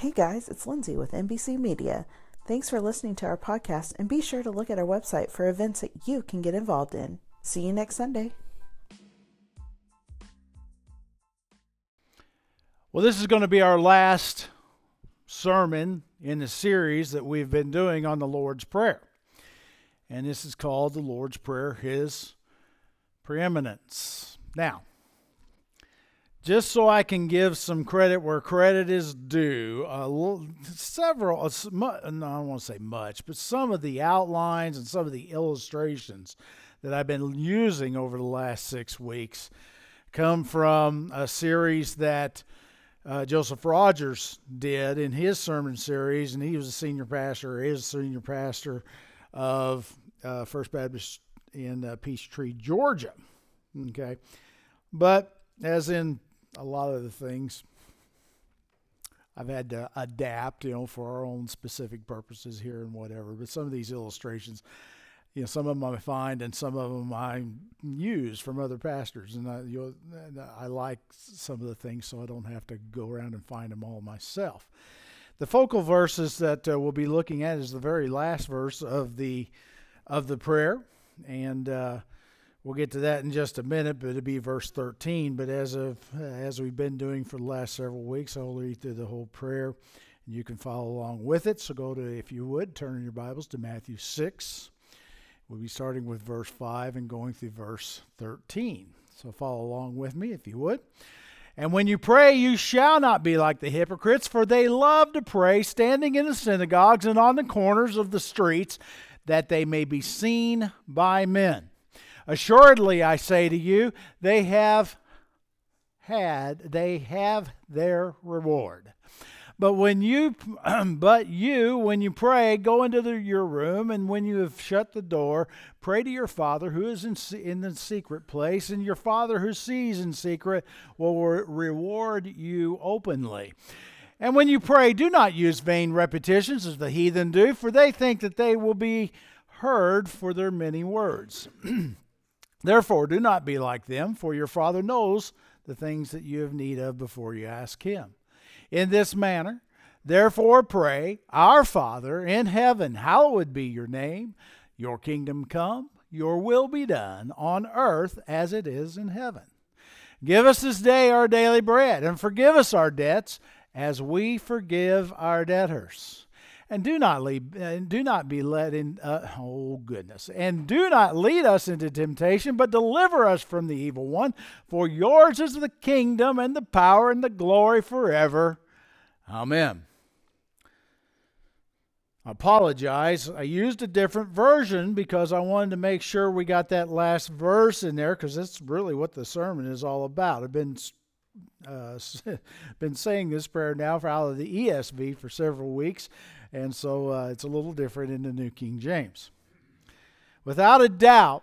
Hey guys, it's Lindsay with NBC Media. Thanks for listening to our podcast and be sure to look at our website for events that you can get involved in. See you next Sunday. Well, this is going to be our last sermon in the series that we've been doing on the Lord's Prayer. And this is called the Lord's Prayer, His Preeminence. Now, just so I can give some credit where credit is due, uh, several, uh, no, I don't want to say much, but some of the outlines and some of the illustrations that I've been using over the last six weeks come from a series that uh, Joseph Rogers did in his sermon series, and he was a senior pastor, is a senior pastor of uh, First Baptist in uh, Peachtree, Georgia. Okay, but as in a lot of the things, I've had to adapt, you know, for our own specific purposes here and whatever. But some of these illustrations, you know, some of them I find and some of them I use from other pastors, and I, you know, I like some of the things, so I don't have to go around and find them all myself. The focal verses that uh, we'll be looking at is the very last verse of the of the prayer, and uh, we'll get to that in just a minute. But it'll be verse 13. But as of as we've been doing for the last several weeks, I'll read through the whole prayer, and you can follow along with it. So go to, if you would, turn your Bibles to Matthew 6. We'll be starting with verse 5 and going through verse 13. So follow along with me if you would. And when you pray, you shall not be like the hypocrites, for they love to pray, standing in the synagogues and on the corners of the streets, that they may be seen by men. Assuredly, I say to you, they have had, they have their reward. But when you, but you, when you pray, go into the, your room, and when you have shut the door, pray to your Father who is in, in the secret place, and your Father who sees in secret will re- reward you openly. And when you pray, do not use vain repetitions as the heathen do, for they think that they will be heard for their many words. Therefore, do not be like them, for your Father knows the things that you have need of before you ask Him in this manner. Therefore, pray, Our Father in heaven, hallowed be your name. Your kingdom come, your will be done on earth as it is in heaven. Give us this day our daily bread, and forgive us our debts as we forgive our debtors and do not lead, and do not be led in. Uh, oh goodness! And do not lead us into temptation, but deliver us from the evil one. For yours is the kingdom and the power and the glory forever. Amen. I apologize. I used a different version because I wanted to make sure we got that last verse in there because that's really what the sermon is all about. I've been uh, been saying this prayer now for out of the ESV for several weeks, and so uh, it's a little different in the New King James. Without a doubt,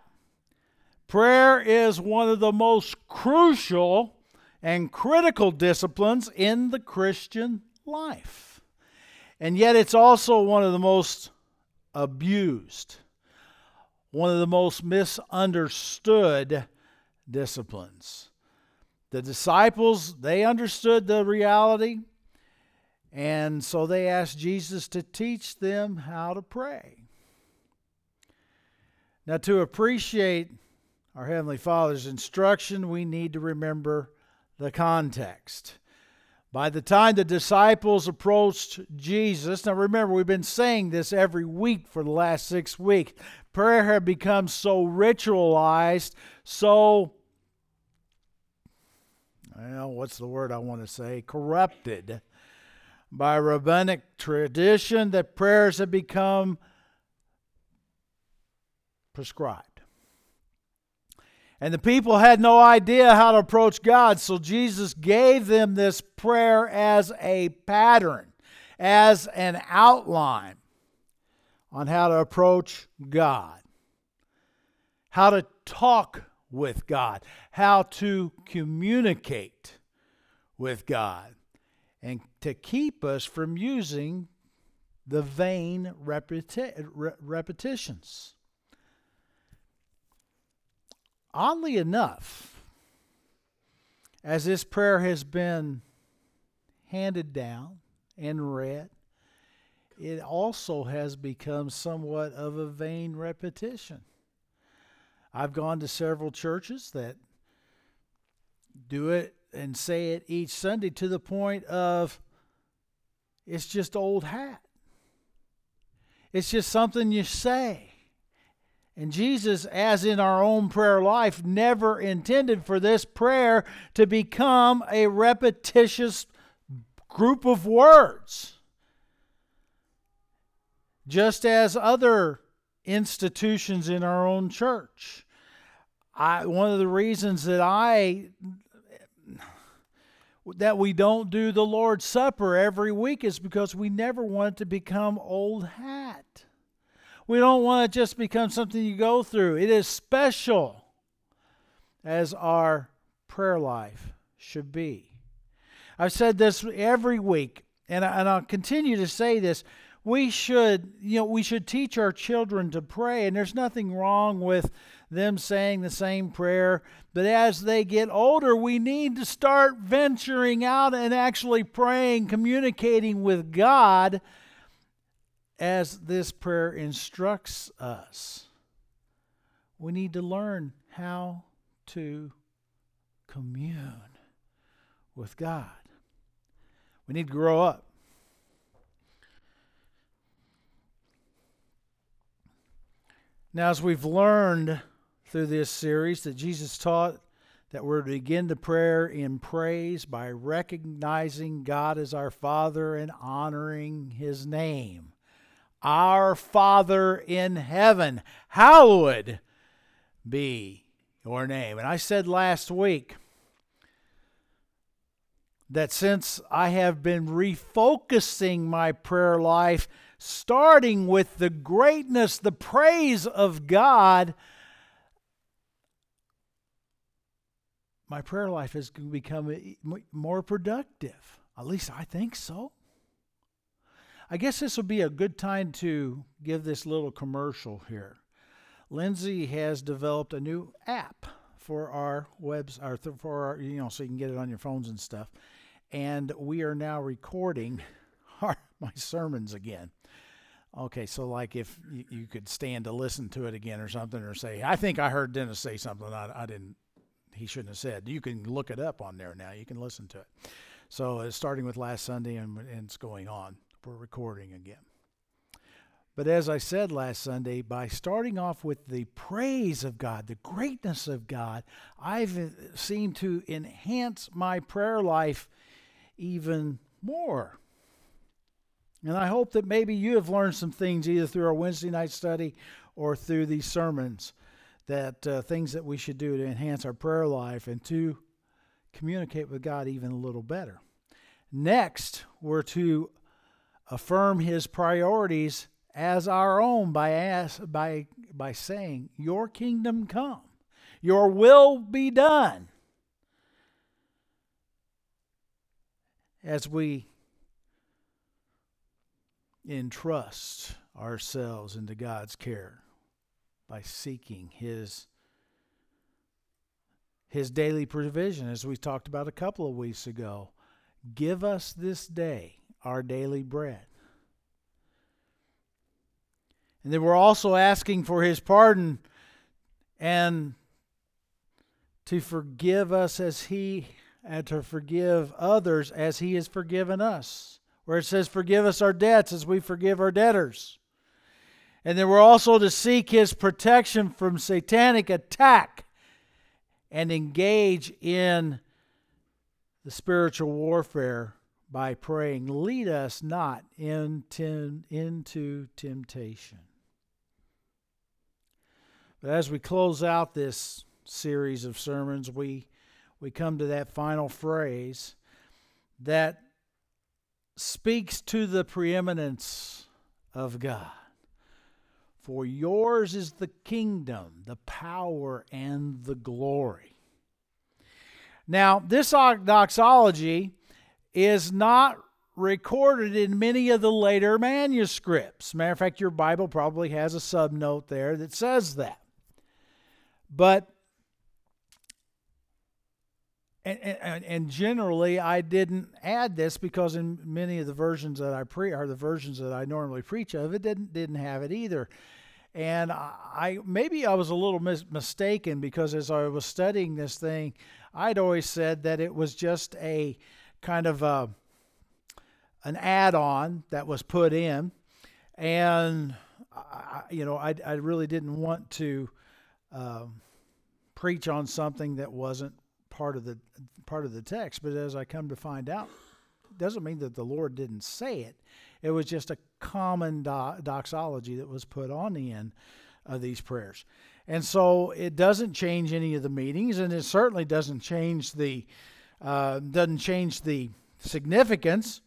prayer is one of the most crucial and critical disciplines in the Christian life. And yet, it's also one of the most abused, one of the most misunderstood disciplines. The disciples, they understood the reality. And so they asked Jesus to teach them how to pray. Now, to appreciate our Heavenly Father's instruction, we need to remember the context. By the time the disciples approached Jesus, now remember, we've been saying this every week for the last six weeks. Prayer had become so ritualized, so, well, what's the word I want to say? Corrupted by rabbinic tradition that prayers have become prescribed. And the people had no idea how to approach God, so Jesus gave them this prayer as a pattern, as an outline on how to approach God, how to talk with God, how to communicate with God and to keep us from using the vain repeti- repetitions. Oddly enough, as this prayer has been handed down and read, it also has become somewhat of a vain repetition. I've gone to several churches that do it and say it each Sunday to the point of it's just old hat. It's just something you say. And Jesus, as in our own prayer life, never intended for this prayer to become a repetitious group of words. Just as other institutions in our own church. I, one of the reasons that I that we don't do the Lord's Supper every week is because we never want it to become old hat. We don't want it just become something you go through. It is special as our prayer life should be. I've said this every week, and, I, and I'll continue to say this. We should, you know, we should teach our children to pray, and there's nothing wrong with them saying the same prayer. But as they get older, we need to start venturing out and actually praying, communicating with God as this prayer instructs us. We need to learn how to commune with God. We need to grow up. Now, as we've learned through this series that Jesus taught that we're to begin the prayer in praise by recognizing God as our Father and honoring His name. Our Father in heaven, hallowed be your name. And I said last week that since I have been refocusing my prayer life, starting with the greatness, the praise of God, my prayer life has become more productive. At least I think so. I guess this would be a good time to give this little commercial here. Lindsay has developed a new app for our webs, or for our, you know, so you can get it on your phones and stuff. And we are now recording our, my sermons again. Okay, so like if you, could stand to listen to it again or something, or say, I think I heard Dennis say something I, I didn't he shouldn't have said. You can look it up on there now. You can listen to it. So it's starting with last Sunday and, and it's going on. We're recording again. But as I said last Sunday, by starting off with the praise of God, the greatness of God, I've uh, seemed to enhance my prayer life even more. And I hope that maybe you have learned some things either through our Wednesday night study or through these sermons that uh, things that we should do to enhance our prayer life and to communicate with God even a little better. Next, we're to affirm his priorities as our own by ask, by by saying, "Your kingdom come, your will be done." As we entrust ourselves into God's care by seeking his his daily provision as we talked about a couple of weeks ago. Give us this day our daily bread. And then we're also asking for his pardon and to forgive us as he and to forgive others as he has forgiven us where it says forgive us our debts as we forgive our debtors and then we're also to seek his protection from satanic attack and engage in the spiritual warfare by praying, Lead us not into, temptation. But as we close out this series of sermons, we, we come to that final phrase that speaks to the preeminence of God. For yours is the kingdom, the power, and the glory. Now, this doxology is not recorded in many of the later manuscripts. Matter of fact, your Bible probably has a subnote there that says that. But and, and, and generally I didn't add this because in many of the versions that I pre are the versions that I normally preach of, it didn't didn't have it either. And I maybe I was a little mis- mistaken because as I was studying this thing, I'd always said that it was just a kind of a, an add-on that was put in, and I, you know I I really didn't want to um, preach on something that wasn't part of the part of the text. But as I come to find out, doesn't mean that the Lord didn't say it. It was just a common do- doxology that was put on the end of these prayers. And so it doesn't change any of the meanings, and it certainly doesn't change the uh, doesn't change the significance.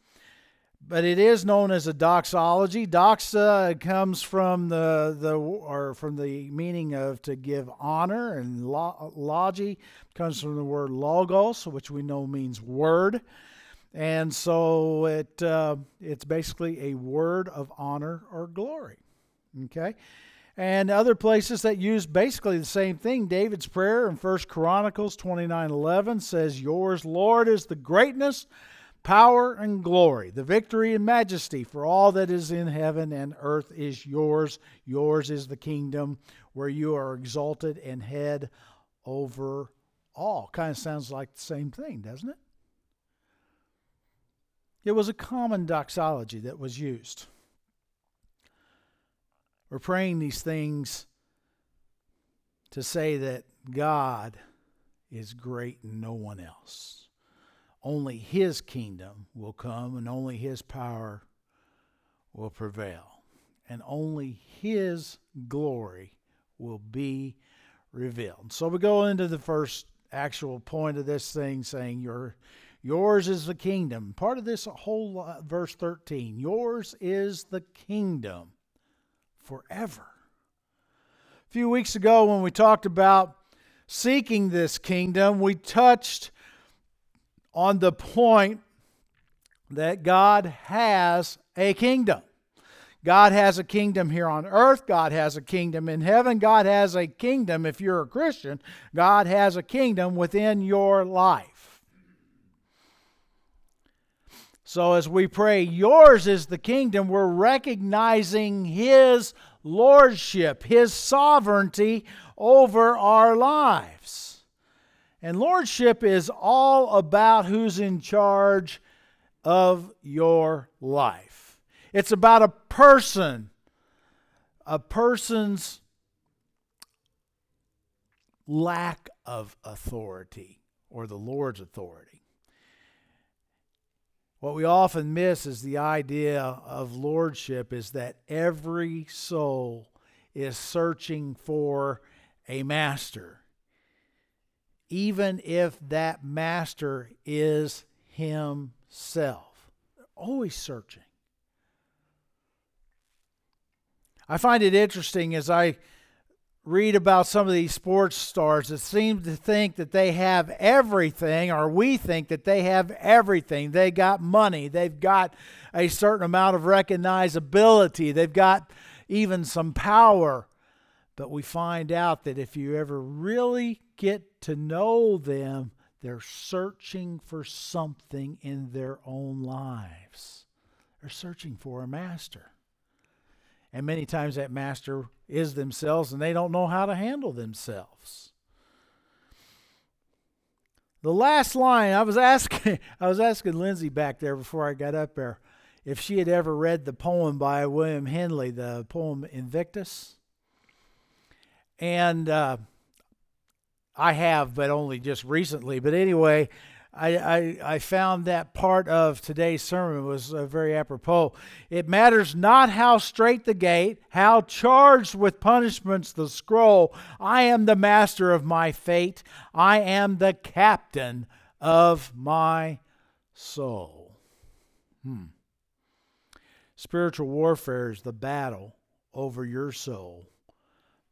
But it is known as a doxology. Doxa comes from the the or from the meaning of to give honor, and logi comes from the word logos, which we know means word. And so it uh, it's basically a word of honor or glory. Okay? And other places that use basically the same thing. David's prayer in First Chronicles 29:11 says, "Yours, Lord, is the greatness, power and glory, the victory and majesty for all that is in heaven and earth is yours. Yours is the kingdom where you are exalted and head over all." Kind of sounds like the same thing, doesn't it? It was a common doxology that was used. We're praying these things to say that God is great and no one else. Only His kingdom will come and only His power will prevail. And only His glory will be revealed. So we go into the first actual point of this thing saying, Your Yours is the kingdom. Part of this whole verse 13 yours is the kingdom forever. A few weeks ago, when we talked about seeking this kingdom, we touched on the point that God has a kingdom. God has a kingdom here on earth. God has a kingdom in heaven. God has a kingdom, if you're a Christian, God has a kingdom within your life. So as we pray, Yours is the kingdom, we're recognizing His lordship, His sovereignty over our lives. And lordship is all about who's in charge of your life. It's about a person, a person's lack of authority or the Lord's authority. What we often miss is the idea of lordship is that every soul is searching for a master, even if that master is himself. They're always searching. I find it interesting as I read about some of these sports stars that seem to think that they have everything, or we think that they have everything. They got money, they've got a certain amount of recognizability, they've got even some power. But we find out that if you ever really get to know them, they're searching for something in their own lives. They're searching for a master. And many times that master is themselves and they don't know how to handle themselves. The last line I was asking I was asking Lindsay back there before I got up there if she had ever read the poem by William Henley, the poem Invictus. And uh, I have, but only just recently. But anyway, I, I, I, found that part of today's sermon was uh, very apropos. It matters not how straight the gate, how charged with punishments the scroll. I am the master of my fate. I am the captain of my soul. Hmm. Spiritual warfare is the battle over your soul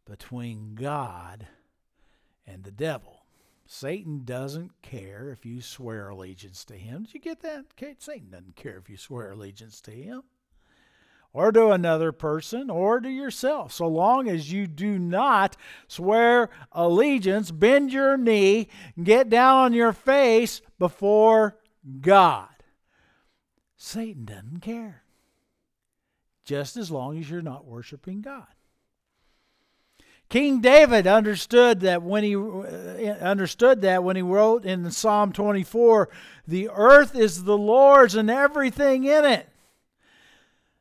between God and the devil. Satan doesn't care if you swear allegiance to him. Did you get that? Satan doesn't care if you swear allegiance to him. or to another person or to yourself, so long as you do not swear allegiance, bend your knee, get down on your face before God. Satan doesn't care. Just as long as you're not worshiping God. King David understood that when he uh, understood that when he wrote in Psalm 24, "The earth is the Lord's and everything in it."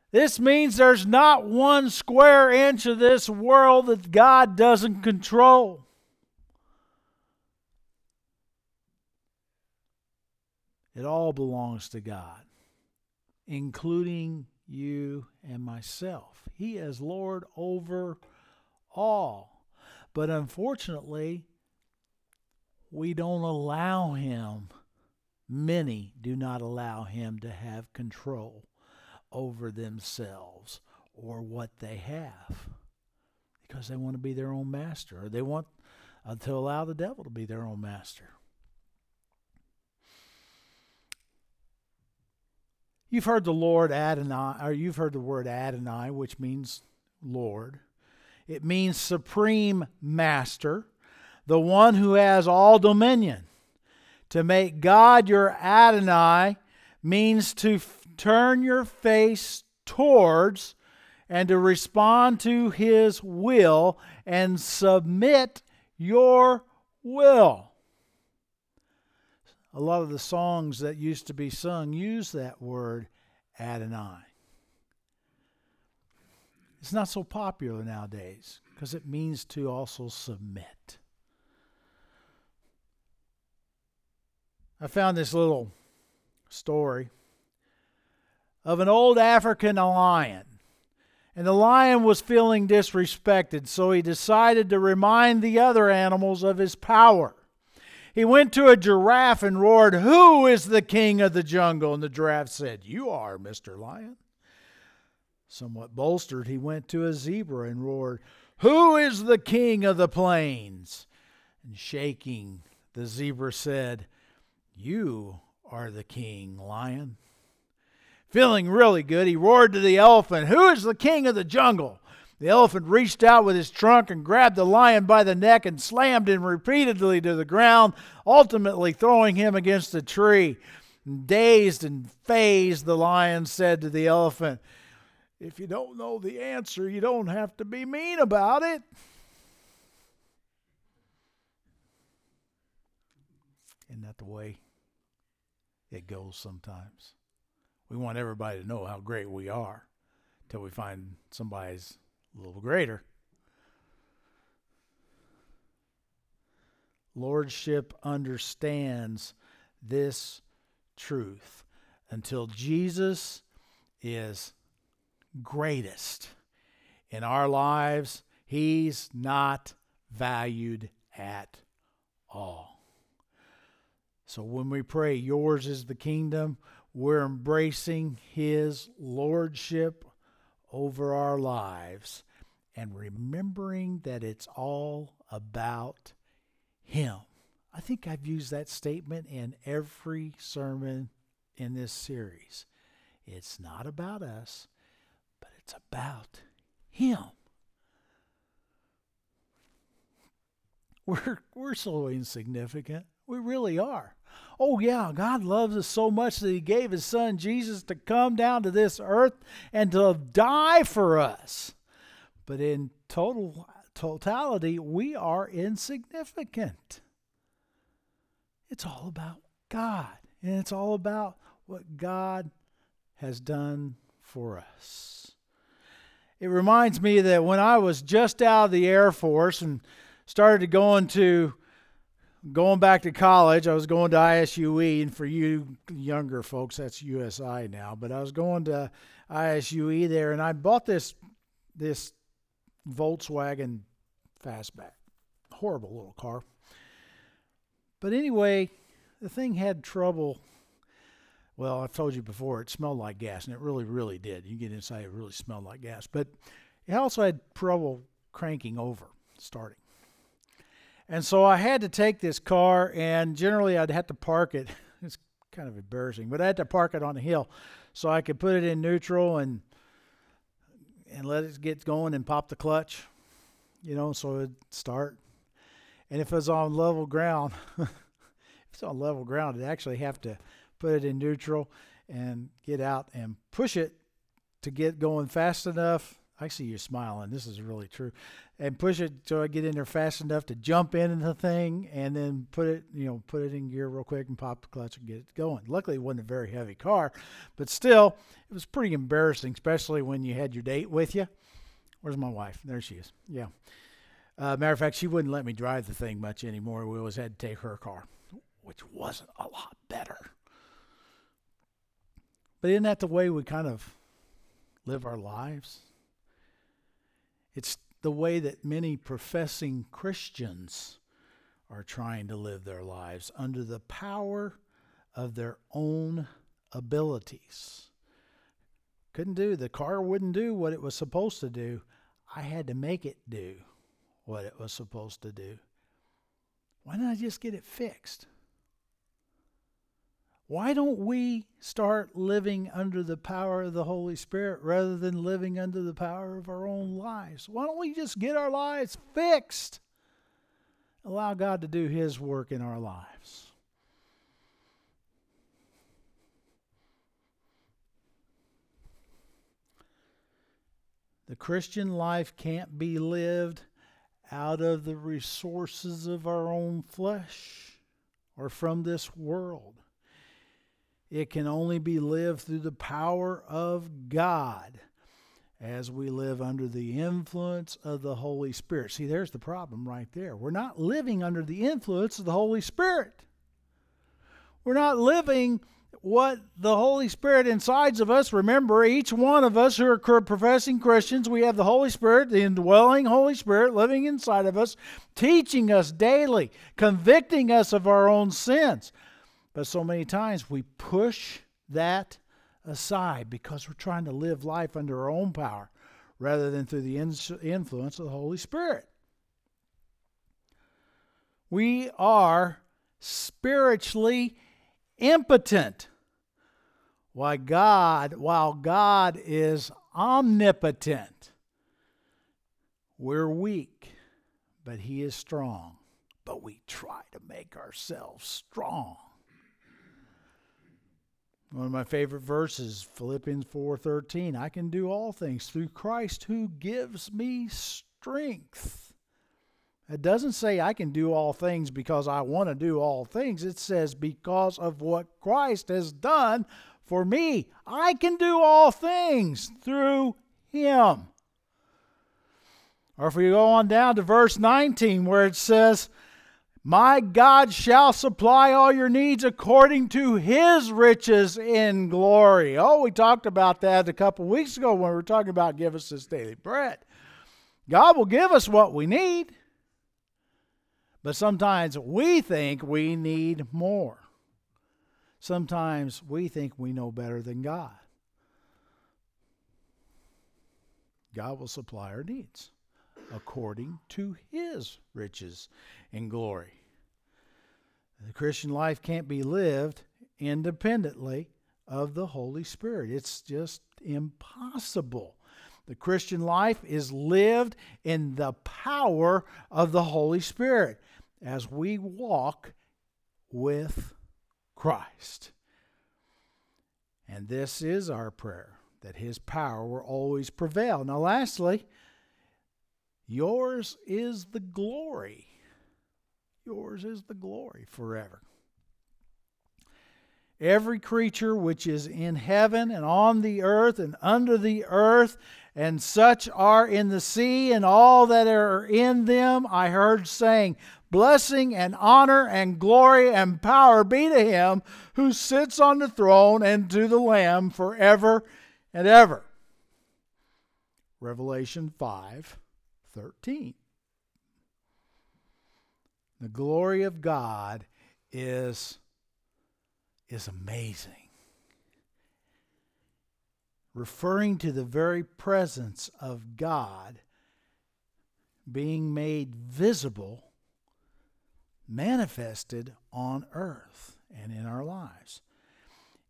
This means there's not one square inch of this world that God doesn't control. It all belongs to God, including you and myself. He is Lord over all. But unfortunately, we don't allow Him, many do not allow Him to have control over themselves or what they have because they want to be their own master or they want uh, to allow the devil to be their own master. You've heard the Lord Adonai, or you've heard the word Adonai, which means Lord. It means supreme master, the one who has all dominion. To make God your Adonai means to f- turn your face towards and to respond to his will and submit your will. A lot of the songs that used to be sung use that word Adonai. It's not so popular nowadays because it means to also submit. I found this little story of an old African lion. And the lion was feeling disrespected, so he decided to remind the other animals of his power. He went to a giraffe and roared, Who is the king of the jungle? And the giraffe said, You are, Mr. Lion. Somewhat bolstered, he went to a zebra and roared, Who is the king of the plains? And shaking, the zebra said, You are the king, lion. Feeling really good, he roared to the elephant, Who is the king of the jungle? The elephant reached out with his trunk and grabbed the lion by the neck and slammed him repeatedly to the ground, ultimately throwing him against a tree. Dazed and fazed, the lion said to the elephant, If you don't know the answer, you don't have to be mean about it. Isn't that the way it goes sometimes? We want everybody to know how great we are till we find somebody's a little greater. Lordship understands this truth until Jesus is greatest in our lives, he's not valued at all. So when we pray, Yours is the kingdom, we're embracing his lordship over our lives and remembering that it's all about Him. I think I've used that statement in every sermon in this series. It's not about us, it's about Him. We're, we're so insignificant. We really are. Oh, yeah, God loves us so much that He gave His Son Jesus to come down to this earth and to die for us. But in total totality, we are insignificant. It's all about God, and it's all about what God has done for us. It reminds me that when I was just out of the Air Force and started going to going back to college, I was going to ISUE, and for you younger folks, that's USI now. But I was going to ISUE there, and I bought this this Volkswagen Fastback, horrible little car. But anyway, the thing had trouble. Well, I've told you before, it smelled like gas, and it really, really did. You get inside, it really smelled like gas. But it also had trouble cranking over, starting. And so I had to take this car, and generally I'd have to park it. It's kind of embarrassing, but I had to park it on a hill so I could put it in neutral and and let it get going and pop the clutch, you know, so it'd start. And if it was on level ground, if it's on level ground, it'd actually have to put it in neutral and get out and push it to get going fast enough. I see you smiling. This is really true. And push it so I get in there fast enough to jump in the thing and then put it, you know, put it in gear real quick and pop the clutch and get it going. Luckily, it wasn't a very heavy car, but still, it was pretty embarrassing, especially when you had your date with you. Where's my wife? There she is. Yeah. Uh, matter of fact, she wouldn't let me drive the thing much anymore. We always had to take her car, which wasn't a lot better. But isn't that the way we kind of live our lives? It's the way that many professing Christians are trying to live their lives under the power of their own abilities. Couldn't do, the car wouldn't do what it was supposed to do. I had to make it do what it was supposed to do. Why didn't I just get it fixed? Why don't we start living under the power of the Holy Spirit rather than living under the power of our own lives? Why don't we just get our lives fixed? Allow God to do His work in our lives. The Christian life can't be lived out of the resources of our own flesh or from this world. It can only be lived through the power of God as we live under the influence of the Holy Spirit. See, there's the problem right there. We're not living under the influence of the Holy Spirit. We're not living what the Holy Spirit insides of us. Remember, each one of us who are professing Christians, we have the Holy Spirit, the indwelling Holy Spirit living inside of us, teaching us daily, convicting us of our own sins. But so many times we push that aside because we're trying to live life under our own power rather than through the influence of the Holy Spirit. We are spiritually impotent. Why God, while God is omnipotent, we're weak, but He is strong. But we try to make ourselves strong. One of my favorite verses, Philippians 4:13, I can do all things through Christ who gives me strength. It doesn't say I can do all things because I want to do all things. It says because of what Christ has done for me. I can do all things through him. Or if we go on down to verse 19 where it says, my God shall supply all your needs according to his riches in glory. Oh, we talked about that a couple weeks ago when we were talking about give us this daily bread. God will give us what we need, but sometimes we think we need more. Sometimes we think we know better than God. God will supply our needs according to his riches and glory. The Christian life can't be lived independently of the Holy Spirit. It's just impossible. The Christian life is lived in the power of the Holy Spirit as we walk with Christ. And this is our prayer that His power will always prevail. Now, lastly, Yours is the glory. Yours is the glory forever. Every creature which is in heaven and on the earth and under the earth, and such are in the sea and all that are in them, I heard saying, Blessing and honor and glory and power be to him who sits on the throne and to the Lamb forever and ever. Revelation 5 13. The glory of God is, is amazing. Referring to the very presence of God being made visible, manifested on earth and in our lives.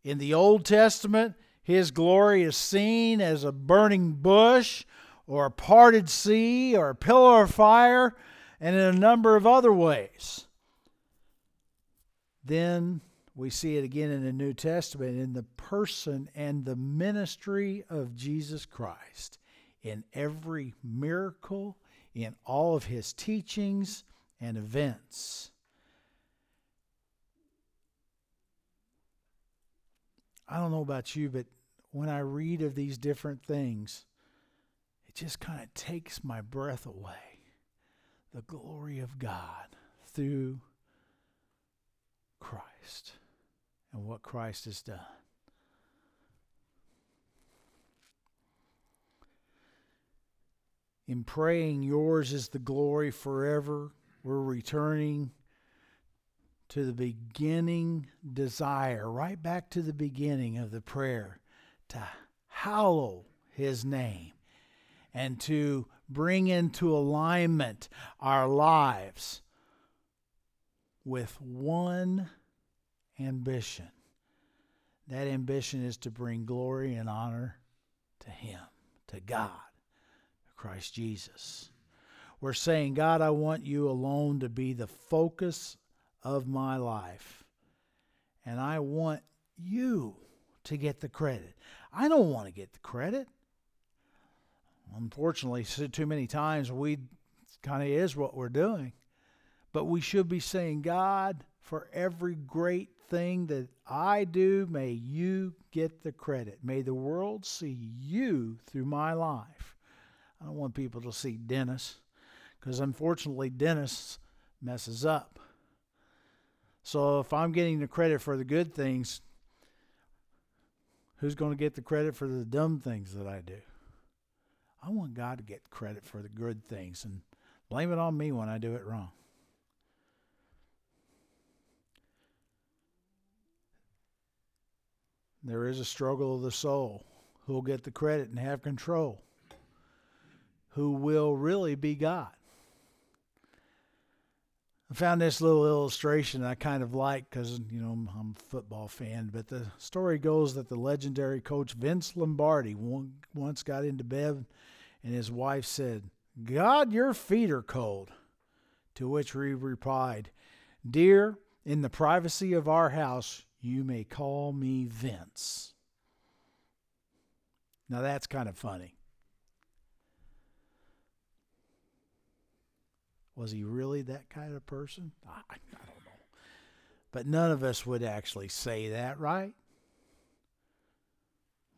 In the Old Testament, His glory is seen as a burning bush or a parted sea or a pillar of fire and in a number of other ways. Then we see it again in the New Testament in the person and the ministry of Jesus Christ in every miracle, in all of his teachings and events. I don't know about you, but when I read of these different things, it just kind of takes my breath away. The glory of God through Christ and what Christ has done. In praying, yours is the glory forever. We're returning to the beginning desire, right back to the beginning of the prayer, to hallow his name and to bring into alignment our lives with one ambition. That ambition is to bring glory and honor to Him, to God, to Christ Jesus. We're saying, God, I want you alone to be the focus of my life. And I want you to get the credit. I don't want to get the credit. Unfortunately, too many times we kind of is what we're doing. But we should be saying, God, for every great thing that I do, may you get the credit. May the world see you through my life. I don't want people to see Dennis because unfortunately, Dennis messes up. So if I'm getting the credit for the good things, who's going to get the credit for the dumb things that I do? I want God to get credit for the good things and blame it on me when I do it wrong. There is a struggle of the soul. Who will get the credit and have control? Who will really be God? I found this little illustration I kind of like because, you know, I'm, I'm, a football fan. But the story goes that the legendary coach Vince Lombardi once got into bed and his wife said, God, your feet are cold. To which he replied, Dear, in the privacy of our house, you may call me Vince. Now that's kind of funny. Was he really that kind of person? I, I don't know. But none of us would actually say that, right?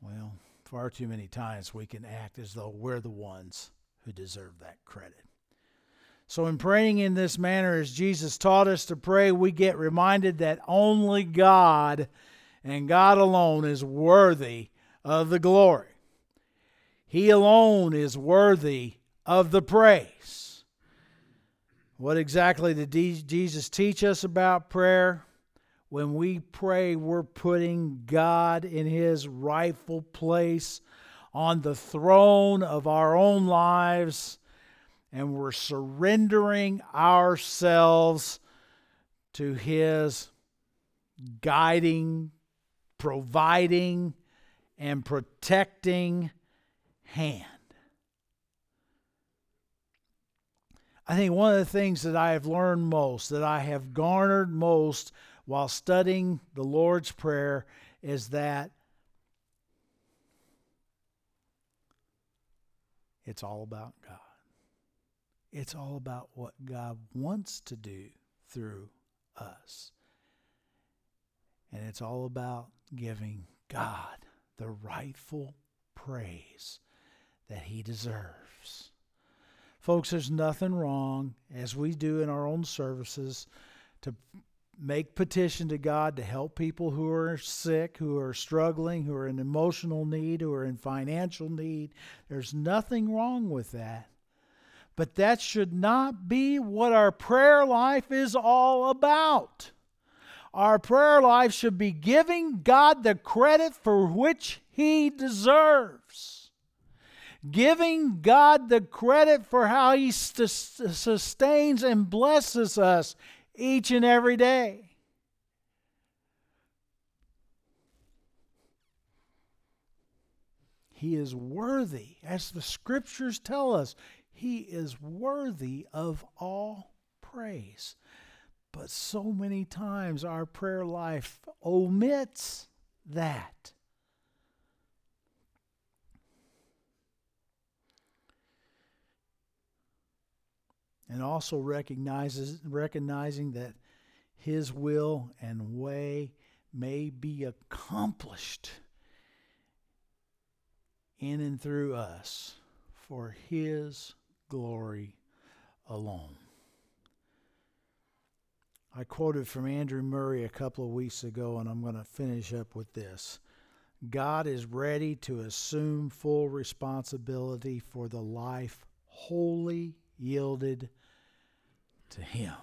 Well, far too many times we can act as though we're the ones who deserve that credit. So, in praying in this manner, as Jesus taught us to pray, we get reminded that only God and God alone is worthy of the glory. He alone is worthy of the praise. What exactly did Jesus teach us about prayer? When we pray, we're putting God in his rightful place on the throne of our own lives and we're surrendering ourselves to His guiding, providing, and protecting hand. I think one of the things that I have learned most, that I have garnered most while studying the Lord's Prayer, is that it's all about God. It's all about what God wants to do through us. And it's all about giving God the rightful praise that He deserves. Folks, there's nothing wrong, as we do in our own services, to make petition to God to help people who are sick, who are struggling, who are in emotional need, who are in financial need. There's nothing wrong with that. But that should not be what our prayer life is all about. Our prayer life should be giving God the credit for which He deserves. Giving God the credit for how He sustains and blesses us each and every day. He is worthy, as the scriptures tell us, He is worthy of all praise. But so many times our prayer life omits that. And also recognizes recognizing that his will and way may be accomplished in and through us for his glory alone. I quoted from Andrew Murray a couple of weeks ago, and I'm going to finish up with this. God is ready to assume full responsibility for the life wholly yielded to Him.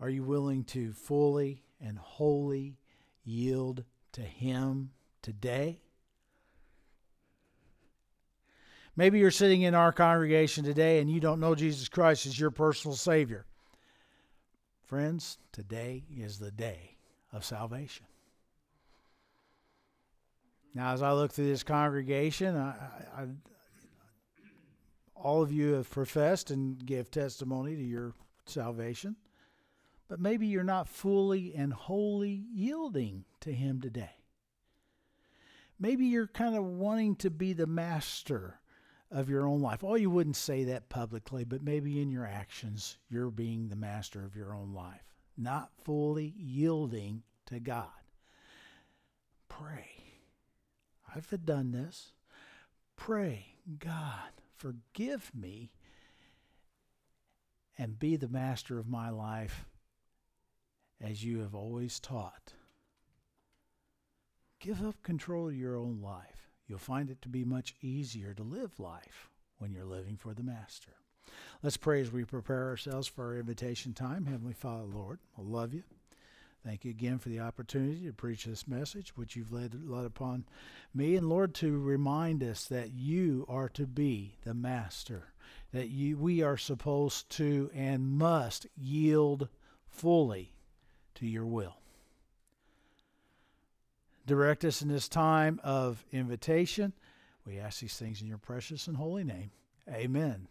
Are you willing to fully and wholly yield to Him today? Maybe you're sitting in our congregation today and you don't know Jesus Christ as your personal Savior. Friends, today is the day of salvation. Now, as I look through this congregation, I, all of you have professed and give testimony to your salvation, but maybe you're not fully and wholly yielding to Him today. Maybe you're kind of wanting to be the master of your own life. Oh, you wouldn't say that publicly, but maybe in your actions, you're being the master of your own life, not fully yielding to God. Pray. I've done this. Pray, God, forgive me and be the master of my life as you have always taught. Give up control of your own life You'll find it to be much easier to live life when you're living for the Master. Let's pray as we prepare ourselves for our invitation time. Heavenly Father, Lord, I love you. Thank you again for the opportunity to preach this message, which you've led, led upon me. And Lord, to remind us that you are to be the master, that you, we are supposed to and must yield fully to your will. Direct us in this time of invitation. We ask these things in your precious and holy name. Amen.